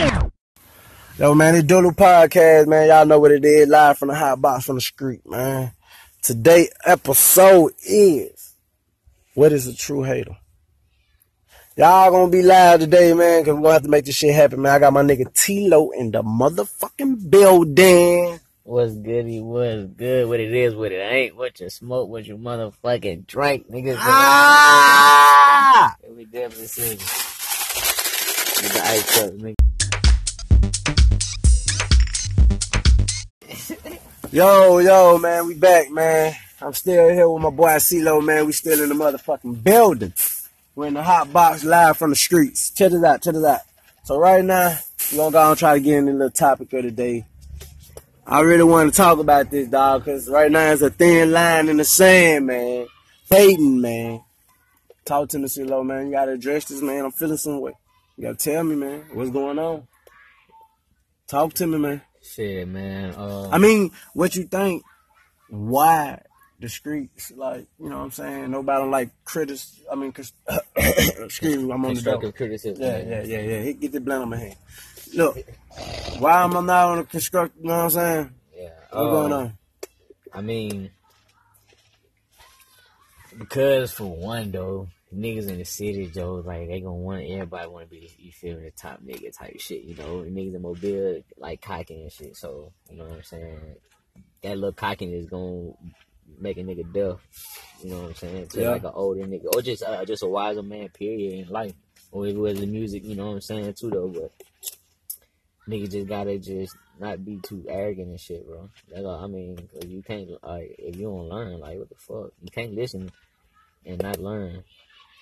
Yo, man, it's Dulu Podcast, man. Y'all know what it is. Live from the hot box from the street, man. Today episode is What is a True Hater? Y'all gonna be live today, man, cause we're gonna have to make this shit happen, man. I got my nigga T-Lo in the motherfucking building. What's good? He was good. What it is, what it ain't. What you smoke, what you motherfucking drink, niggas. Ah! We definitely see. The nigga. Yo, yo, man, we back, man. I'm still here with my boy CeeLo, man. We still in the motherfucking building. We're in the hot box live from the streets. Check this out, check this out. So right now, we're gonna go and try to get in the little topic of the day. I really want to talk about this, dog, because right now it's a thin line in the sand, man. Hating, man. Talk to me, CeeLo, man. You gotta address this, man. I'm feeling some way. You gotta tell me, man, what's going on. Talk to me, man. Shit, man. Uh, I mean, what you think? Why the streets, like, you know what I'm saying? Nobody like critics. I mean, excuse me, I'm on the constructive criticism. Yeah, yeah, yeah, yeah. He get the blend on my hand. Look, why am I not on the construct? You know what I'm saying? Yeah. What's Uh, going on? I mean, because for one though, niggas in the city, Joe, like they gonna want everybody want to be, you feel me, the top nigga type shit, you know. Niggas in Mobile like cocking and shit, so you know what I'm saying. That little cocking is gonna make a nigga deaf, you know what I'm saying, to Yeah. like an older nigga or just uh, just a wiser man, period, in life. Or it was the music, you know what I'm saying too, though. But nigga just gotta just not be too arrogant and shit, bro. That's all I mean. Cause you can't like if you don't learn, like what the fuck, you can't listen and not learn.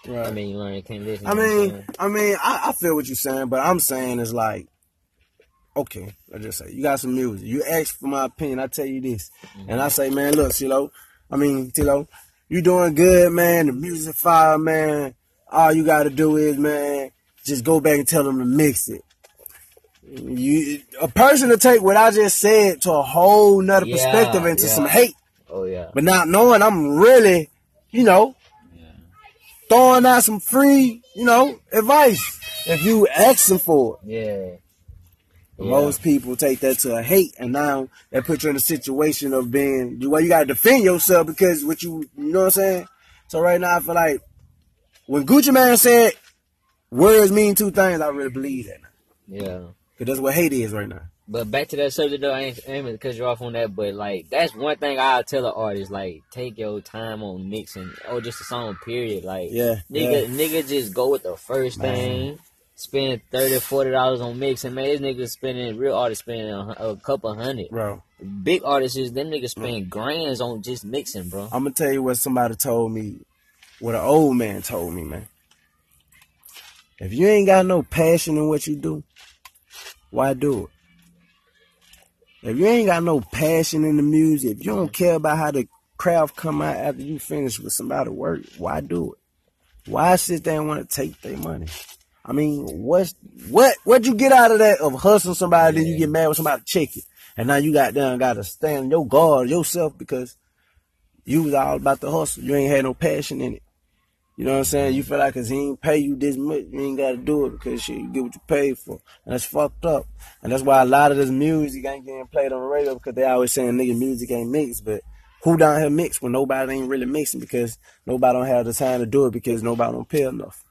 I mean, you learn and can't. I you know what I'm mean. I mean, I, I feel what you're saying, but I'm saying is like, okay, let's just say you got some music. You ask for my opinion, I tell you this, and I mm-hmm. say, man, look, Tilo, I mean, Tilo, you doing good, man. The music fire, man. All you got to do is, man, just go back and tell them to mix it. You, a person to take what I just said to a whole nother Yeah, perspective into yeah. some hate, oh yeah, but not knowing I'm really, you know, throwing out some free, you know, advice if you asking for it. yeah. Yeah. Most people take that to a hate, and now that puts you in a situation of being well. You gotta defend yourself because what you, you know what I'm saying. So right now, I feel like when Gucci Mane said words mean two things, I really believe that. Yeah. Cause that's what hate is right now. But back to that subject though, I ain't aiming to cut you off on that, but like that's one thing I'll tell an artist, like take your time on mixing or just a song period. Like Yeah, nigga nigga just go with the first Man. thing. Spend 30 40 dollars on mixing, man. These niggas spending real artists spending a, a couple hundred. bro. Big artists is them niggas mm. spend grands on just mixing, bro. I'm gonna tell you what somebody told me, what an old man told me, man. If you ain't got no passion in what you do, why do it? If you ain't got no passion in the music, if you don't care about how the craft come out after you finish with somebody work, why do it? Why sit there and want to take their money? I mean, what's what what you get out of that of hustling somebody, then you get mad when somebody check it, and now you got down got to stand your guard yourself because you was all about the hustle. You ain't had no passion in it. You know what I'm saying? You feel like 'cause he ain't pay you this much, you ain't got to do it because shit, you get what you paid for. And that's fucked up. And that's why a lot of this music ain't getting played on the radio because they always saying nigga music ain't mixed. But who down here mix when nobody ain't really mixing because nobody don't have the time to do it because nobody don't pay enough.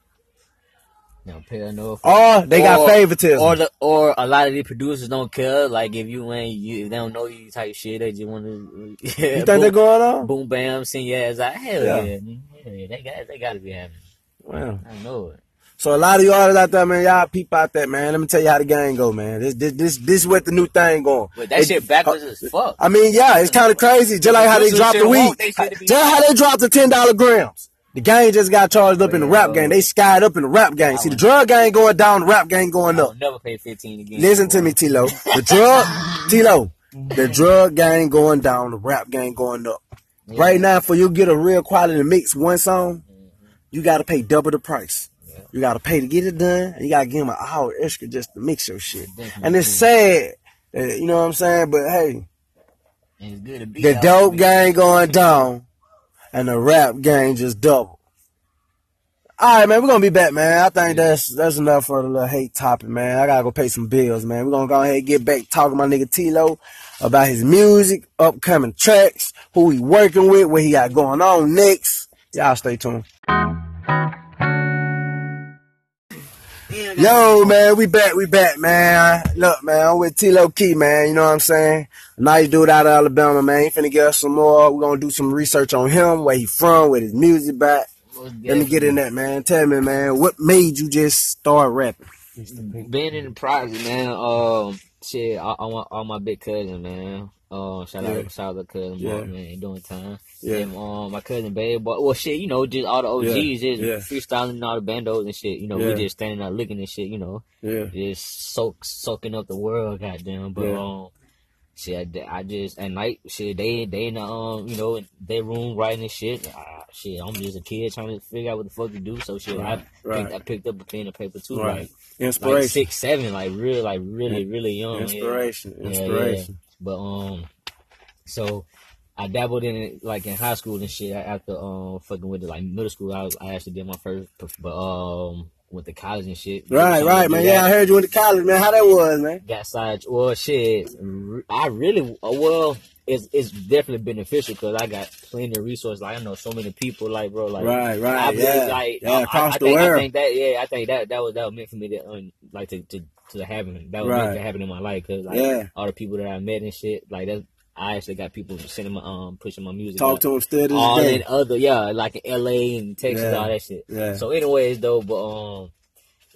Now pay enough. Or they got Or- favoritism. Or the or a lot of these producers don't care. Like if you ain't you, if they don't know you type shit. They just want to. you think they're going on? boom bam send your ass out. Hell Yeah. yeah, yeah. They got they got to be having. Wow. I know it. So a lot of you artists out there, man, y'all peep out that, man. Let me tell you how the game go, man. This this this this is what the new thing going. But that It- shit backwards uh, as fuck. I mean, yeah, it's kind of crazy. Just like how they Producers dropped the weed. want they shit to be- Just how they dropped the ten dollar grams. The gang just got charged up in the rap game. They skied up in the rap game. See, the drug gang going down, the rap game going up. never pay fifteen again. Listen to me, Tilo. The drug, Tilo. The drug game going down, the rap game going up. Yeah. Right now, for you to get a real quality mix one song, you got to pay double the price. Yeah. You got to pay to get it done, and you got to give them an hour extra just to mix your shit. Definitely. And it's sad, that- you know what I'm saying? But hey, it's good to be the dope gang going down, and the rap game just double. All right, man. We're gonna be back, man. I think that's that's enough for the little hate topic, man. I gotta go pay some bills, man. We're gonna go ahead and get back talking to my nigga Tilo about his music, upcoming tracks, who he working with, what he got going on next. Y'all stay tuned. Yo, man, we back, we back, man. Look, man, I'm with Tilo Kei, man. You know what I'm saying? A nice dude out of Alabama, man. He finna get us some more. We're gonna do some research on him, where he from, with his music back. Let me get in that, man. Tell me, man, what made you just start rapping? Being in the project, man. Um, shit, all, all my all my big cousin, man. Uh, shout Yeah. out, shout out to cousin, Yeah. Mark, man, doing time. Yeah. Um, my cousin Babe, but well, shit, you know, just all the OGs, Yeah. just Yeah. freestyling all the bandos and shit. You know, Yeah. we just standing out looking and shit. You know, Yeah. just soak soaking up the world, goddamn. But Yeah. um, shit, I, I just at night, shit, they they in the um, you know, their room writing and shit. Ah, shit, I'm just a kid trying to figure out what the fuck to do. So shit, Right, I right. picked I picked up a pen and paper too, Right. like like Inspiration. six, seven, like real, like really, really young. Inspiration. Inspiration. But um, so I dabbled in it like in high school and shit. After um fucking with it, like middle school, I was, I actually did my first, but um went to college and shit. Right, right, man. Yeah, I heard you went to college, man. How that was, man? Got side. Well, shit. I really uh, well. It's it's definitely beneficial because I got plenty of resources. Like I know so many people. Like bro, like Right, right, I really, yeah. like Yeah, I- across I the think, I think that yeah, I think that that was that was meant for me to um, like to to to happen. That was Right. meant to happen in my life because like Yeah. all the people that I met and shit. Like that, I actually got people sending my um pushing my music. Talk out. to them still all this in other yeah, like in L.A. and Texas, Yeah. all that shit. Yeah. So, anyways, though, but um,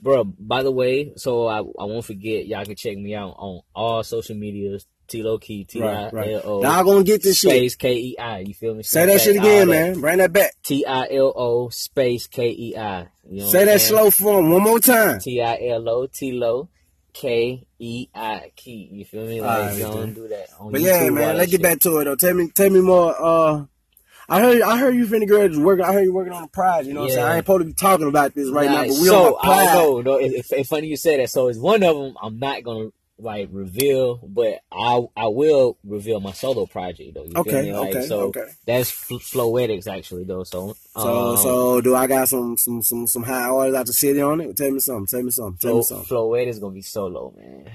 bro. By the way, so I I won't forget. Y'all can check me out on all social medias. Tilo Kei T I. L O Y'all gonna get this shit. space K E I. You feel me? Say that shit again, man. Bring that back. T I L O space K E I. You know Say that slow for him one more time. T I L O T Lo K E I Kei. You feel me? Like Alright, don't do that. But YouTube, yeah, man, let's get back to it though. Tell me, tell me more. Uh, I heard, you I heard you finna get working. I heard you working on a prize. You know what I'm saying? I ain't supposed to be talking about this right now, but we so, on a I prize. know, no, it's, it's funny you say that. So it's one of them I'm not gonna like reveal, but I I will reveal my solo project though. You feel Okay, me? Like, okay, so okay. That's Fl- Flowetics actually though. So So, um, so do I got some, some, some, some high orders out the city on it? Tell me something. Tell me something. Tell me Flow, something. Flowetics gonna be solo, man.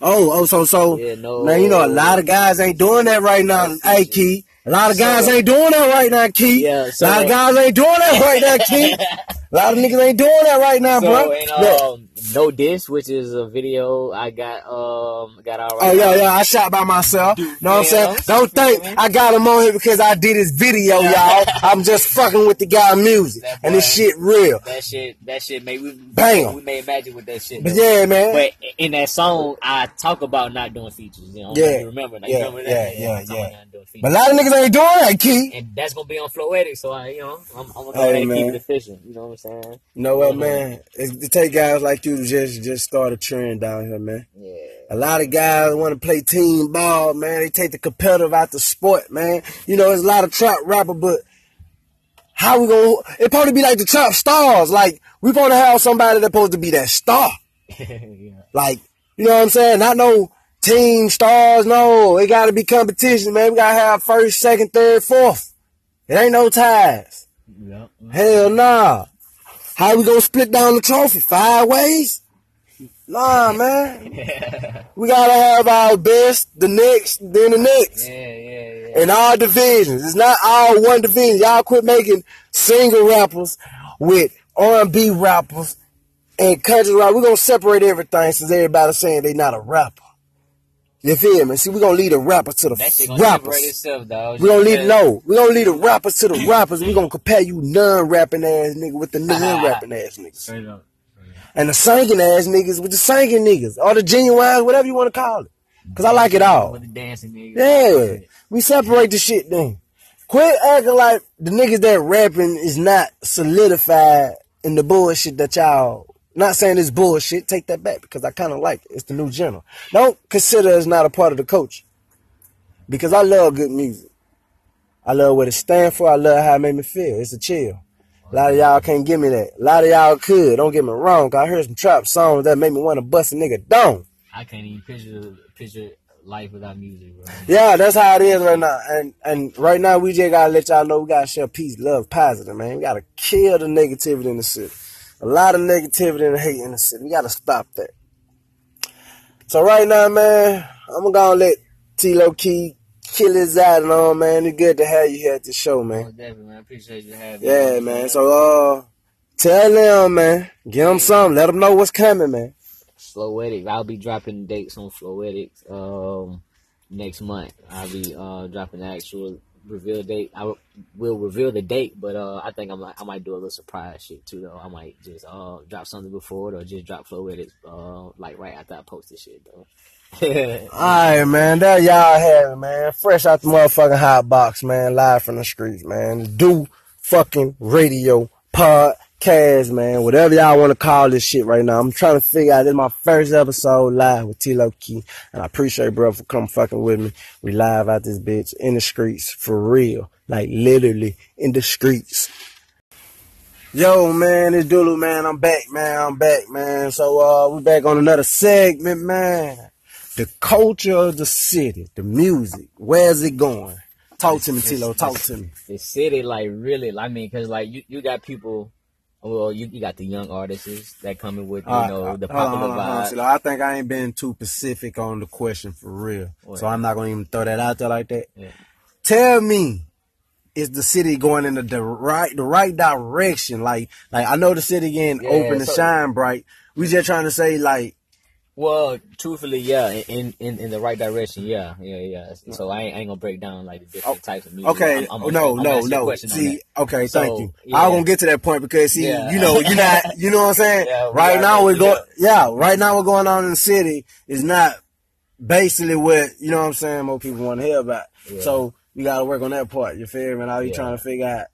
Oh, oh, so, so, Yeah, no. man, you know, a lot of guys ain't doing that right now. Hey, Kei. A lot of guys So- ain't doing that right now, Kei. Yeah, a so- lot of guys ain't doing that right now, Kei. A lot of niggas ain't doing that right now, So bro. and um, no diss, which is a video I got um got all right. Oh yeah, yeah, I shot by myself. Know what I'm saying? Don't think I got him on here because I did his video, y'all. I'm just fucking with the guy music, That and this shit real. That shit, that shit made we Bam. We made magic with that shit. But though. yeah, man. But in that song, I talk about not doing features. You know, Yeah. remember? Like, Yeah, you remember yeah, that? yeah, about yeah. Not doing features. But a lot of niggas ain't doing that, Kei. and that's gonna be on Floetic, so I, you know, I'm, I'm gonna go Hey, and keep it efficient. You know what I'm saying? You know what, man? It, it take guys like you to just just start a trend down here, man. Yeah. A lot of guys want to play team ball, man. They take the competitive out the sport, man. You know, there's a lot of trap rapper, but how we gonna? It probably be like the trap stars. Like we gonna have somebody that's supposed to be that star. yeah. Like you know what I'm saying? Not no team stars. No, it got to be competition, man. We gotta have first, second, third, fourth. It ain't no ties. Yeah. Hell nah. How we gonna split down the trophy? Five ways? Nah, man. We gotta have our best, the next, then the next. Yeah, yeah, yeah. In all divisions. It's not all one division. Y'all quit making single rappers with R&B rappers and country rap. We're gonna separate everything since everybody's saying they not a rapper. You feel me? See, we're gonna lead the rappers to the That gonna rappers. itself, dog. We're gonna lead no. We're gonna lead the rappers to the rappers. We're gonna compare you non-rapping ass nigga with the non-rapping ass niggas. And the singing ass niggas with the singing niggas. Or the genuine, whatever you want to call it. Cause I like it all. With the dancing niggas. Yeah. We separate the shit then. Quit acting like the niggas that rapping is not solidified in the bullshit that y'all not saying it's bullshit. Take that back because I kind of like it. It's the new general. Don't consider it's not a part of the coach. Because I love good music. I love what it stands for. I love how it made me feel. It's a chill. A lot of y'all can't give me that. A lot of y'all could. Don't get me wrong. 'cause I heard some trap songs that made me want to bust a nigga down. I can't even picture picture life without music, bro. Yeah, that's how it is right now. And and right now we just gotta let y'all know we gotta share peace, love, positive, man. We gotta kill the negativity in the city. A lot of negativity and hate in the city. We gotta stop that. So right now, man, I'm gonna let Tilo Kei kill his out and all, man. It's good to have you here at the show, man. Most definitely, man. I appreciate you having me. Yeah, man. So uh, tell them, man. Give them something. Let them know what's coming, man. Floetic. I'll be dropping dates on Floetic um next month. I'll be uh dropping the actual reveal the date. I will reveal the date, but uh I think I might I might do a little surprise shit too though. I might just uh drop something before it or just drop flow Floetic uh like right after I post this shit though. Alright, man. that y'all have it, man. Fresh out the motherfucking hot box, man. Live from the streets, man. Do fucking radio podcast, man. Whatever y'all want to call this shit right now. I'm trying to figure out. This is my first episode live with T Key. And I appreciate bro for coming fucking with me. We live out this bitch in the streets for real. Like literally in the streets. Yo, man, it's Dulu, man. I'm back, man. I'm back, man. So, uh, we back on another segment, man. The culture of the city, the music. Where's it going? Talk to me, Tilo. Talk to me. the city like really I mean cuz like you you got people well you, you got the young artists that coming with you right, know uh, the popular hold on, hold on, vibe. I think I ain't been too specific on the question for real. What? So I'm not going to even throw that out there like that. Yeah. Tell me, is the city going in the, the right the right direction? Like, like I know the city getting Yeah, open and shine bright. We just trying to say like, Well, truthfully, yeah, in, in in the right direction, yeah, yeah, yeah. So I ain't, I ain't gonna break down like the different types of music. Okay, I'm- I'm- oh, no, I'm no, you no. See, okay, So, thank you. yeah. I gonna get to that point because see, Yeah. you know, you're not, you know what I'm saying. Yeah, right now we're going- yeah, right now we're going on in the city is not basically what you know what I'm saying. More people want to hear about. So we gotta work on that part. You feel me? Now you trying to figure out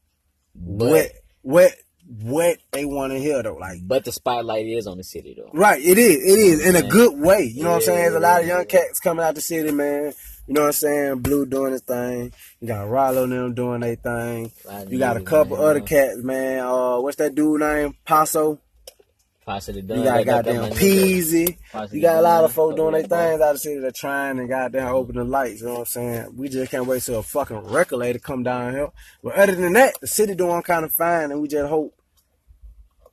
But what what what they want to hear though. Like, but the spotlight is on the city though. right? It is. It is in a good way. You know what I'm saying? There's a lot of young cats coming out the city, man. You know what I'm saying? Blue doing his thing. You got Rollo and them doing their thing. Of You got a couple man. other cats, man. Uh, what's that dude name? Paso. The You got goddamn Peasy. You got a lot of folks doing their things out of the city. They're trying and goddamn open the lights. You know what I'm saying? We just can't wait till a fucking record label come down here. But other than that, the city doing kind of fine, and we just hope,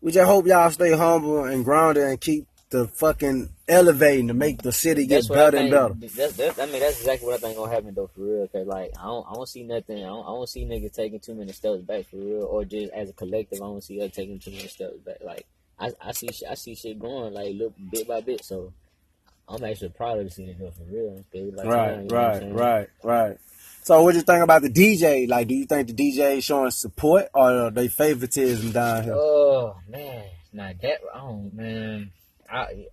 we just hope y'all stay humble and grounded and keep the fucking elevating to make the city get That's what I better and better. That's, that's, I mean, that's exactly what I think gonna happen though, for real. Cause like, I don't, I don't see nothing. I don't, I don't see niggas taking too many steps back for real, or just as a collective, I don't see us taking too many steps back. Like, I, I see, shit, I see shit going like little bit by bit. So, I'm actually proud of seeing it go for real. Like, Right, you know what I'm right, right, right. So what you think about the DJ? Like, do you think the DJ showing support or they favoritism down here? Oh man, not that. Oh man, I,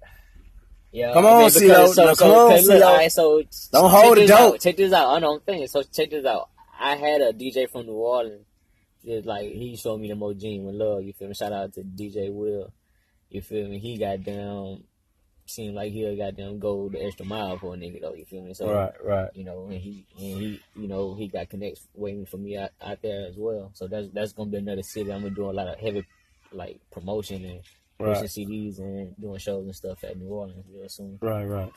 yeah. Come on, because- So, Now, so, come on, okay, look, CeeLo. all right, so Don't hold it dope. out. Check this out. I don't think so. Check this out. I had a DJ from New Orleans. Just like he showed me the most genuine love. You feel me? Shout out to DJ Will. You feel me? He got down. Seemed like he'll goddamn go the extra mile for a nigga though. You feel me? So Right, right. you know, and he and he, you know, he got connects waiting for me out, out there as well. So that's that's gonna be another city. I'm gonna do a lot of heavy like promotion and Right. pushing CDs and doing shows and stuff at New Orleans real soon. Right, right.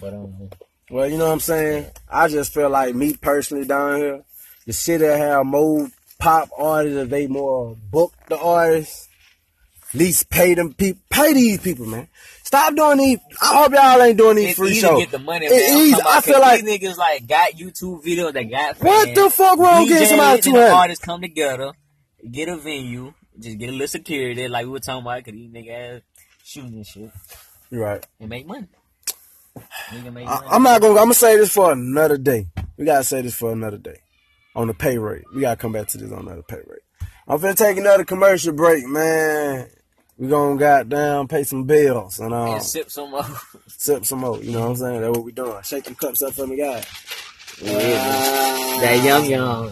But um, Well, you know what I'm saying? I just feel like me personally down here, the city have more pop artists, they more book the artists, at least pay them people, pay these people, man. Stop doing these. I hope y'all ain't doing these it's free shows. get the money. Man. Easy. I feel like these niggas like got YouTube videos, that got What fans. the fuck wrong getting somebody and the artists come together, get a venue, just get a little security, like we were talking about, cause these niggas shooting and shit, You're right. and make money. I, money. I'm not gonna. I'm gonna say this for another day. We gotta say this for another day. On the pay rate, we gotta come back to this on another pay rate. I'm finna take another commercial break, man. We gonna goddamn pay some bills and um, and sip some more. sip some more. You know what I'm saying? That's what we doing. Shake them cups up for me, guys. Yeah, that young young.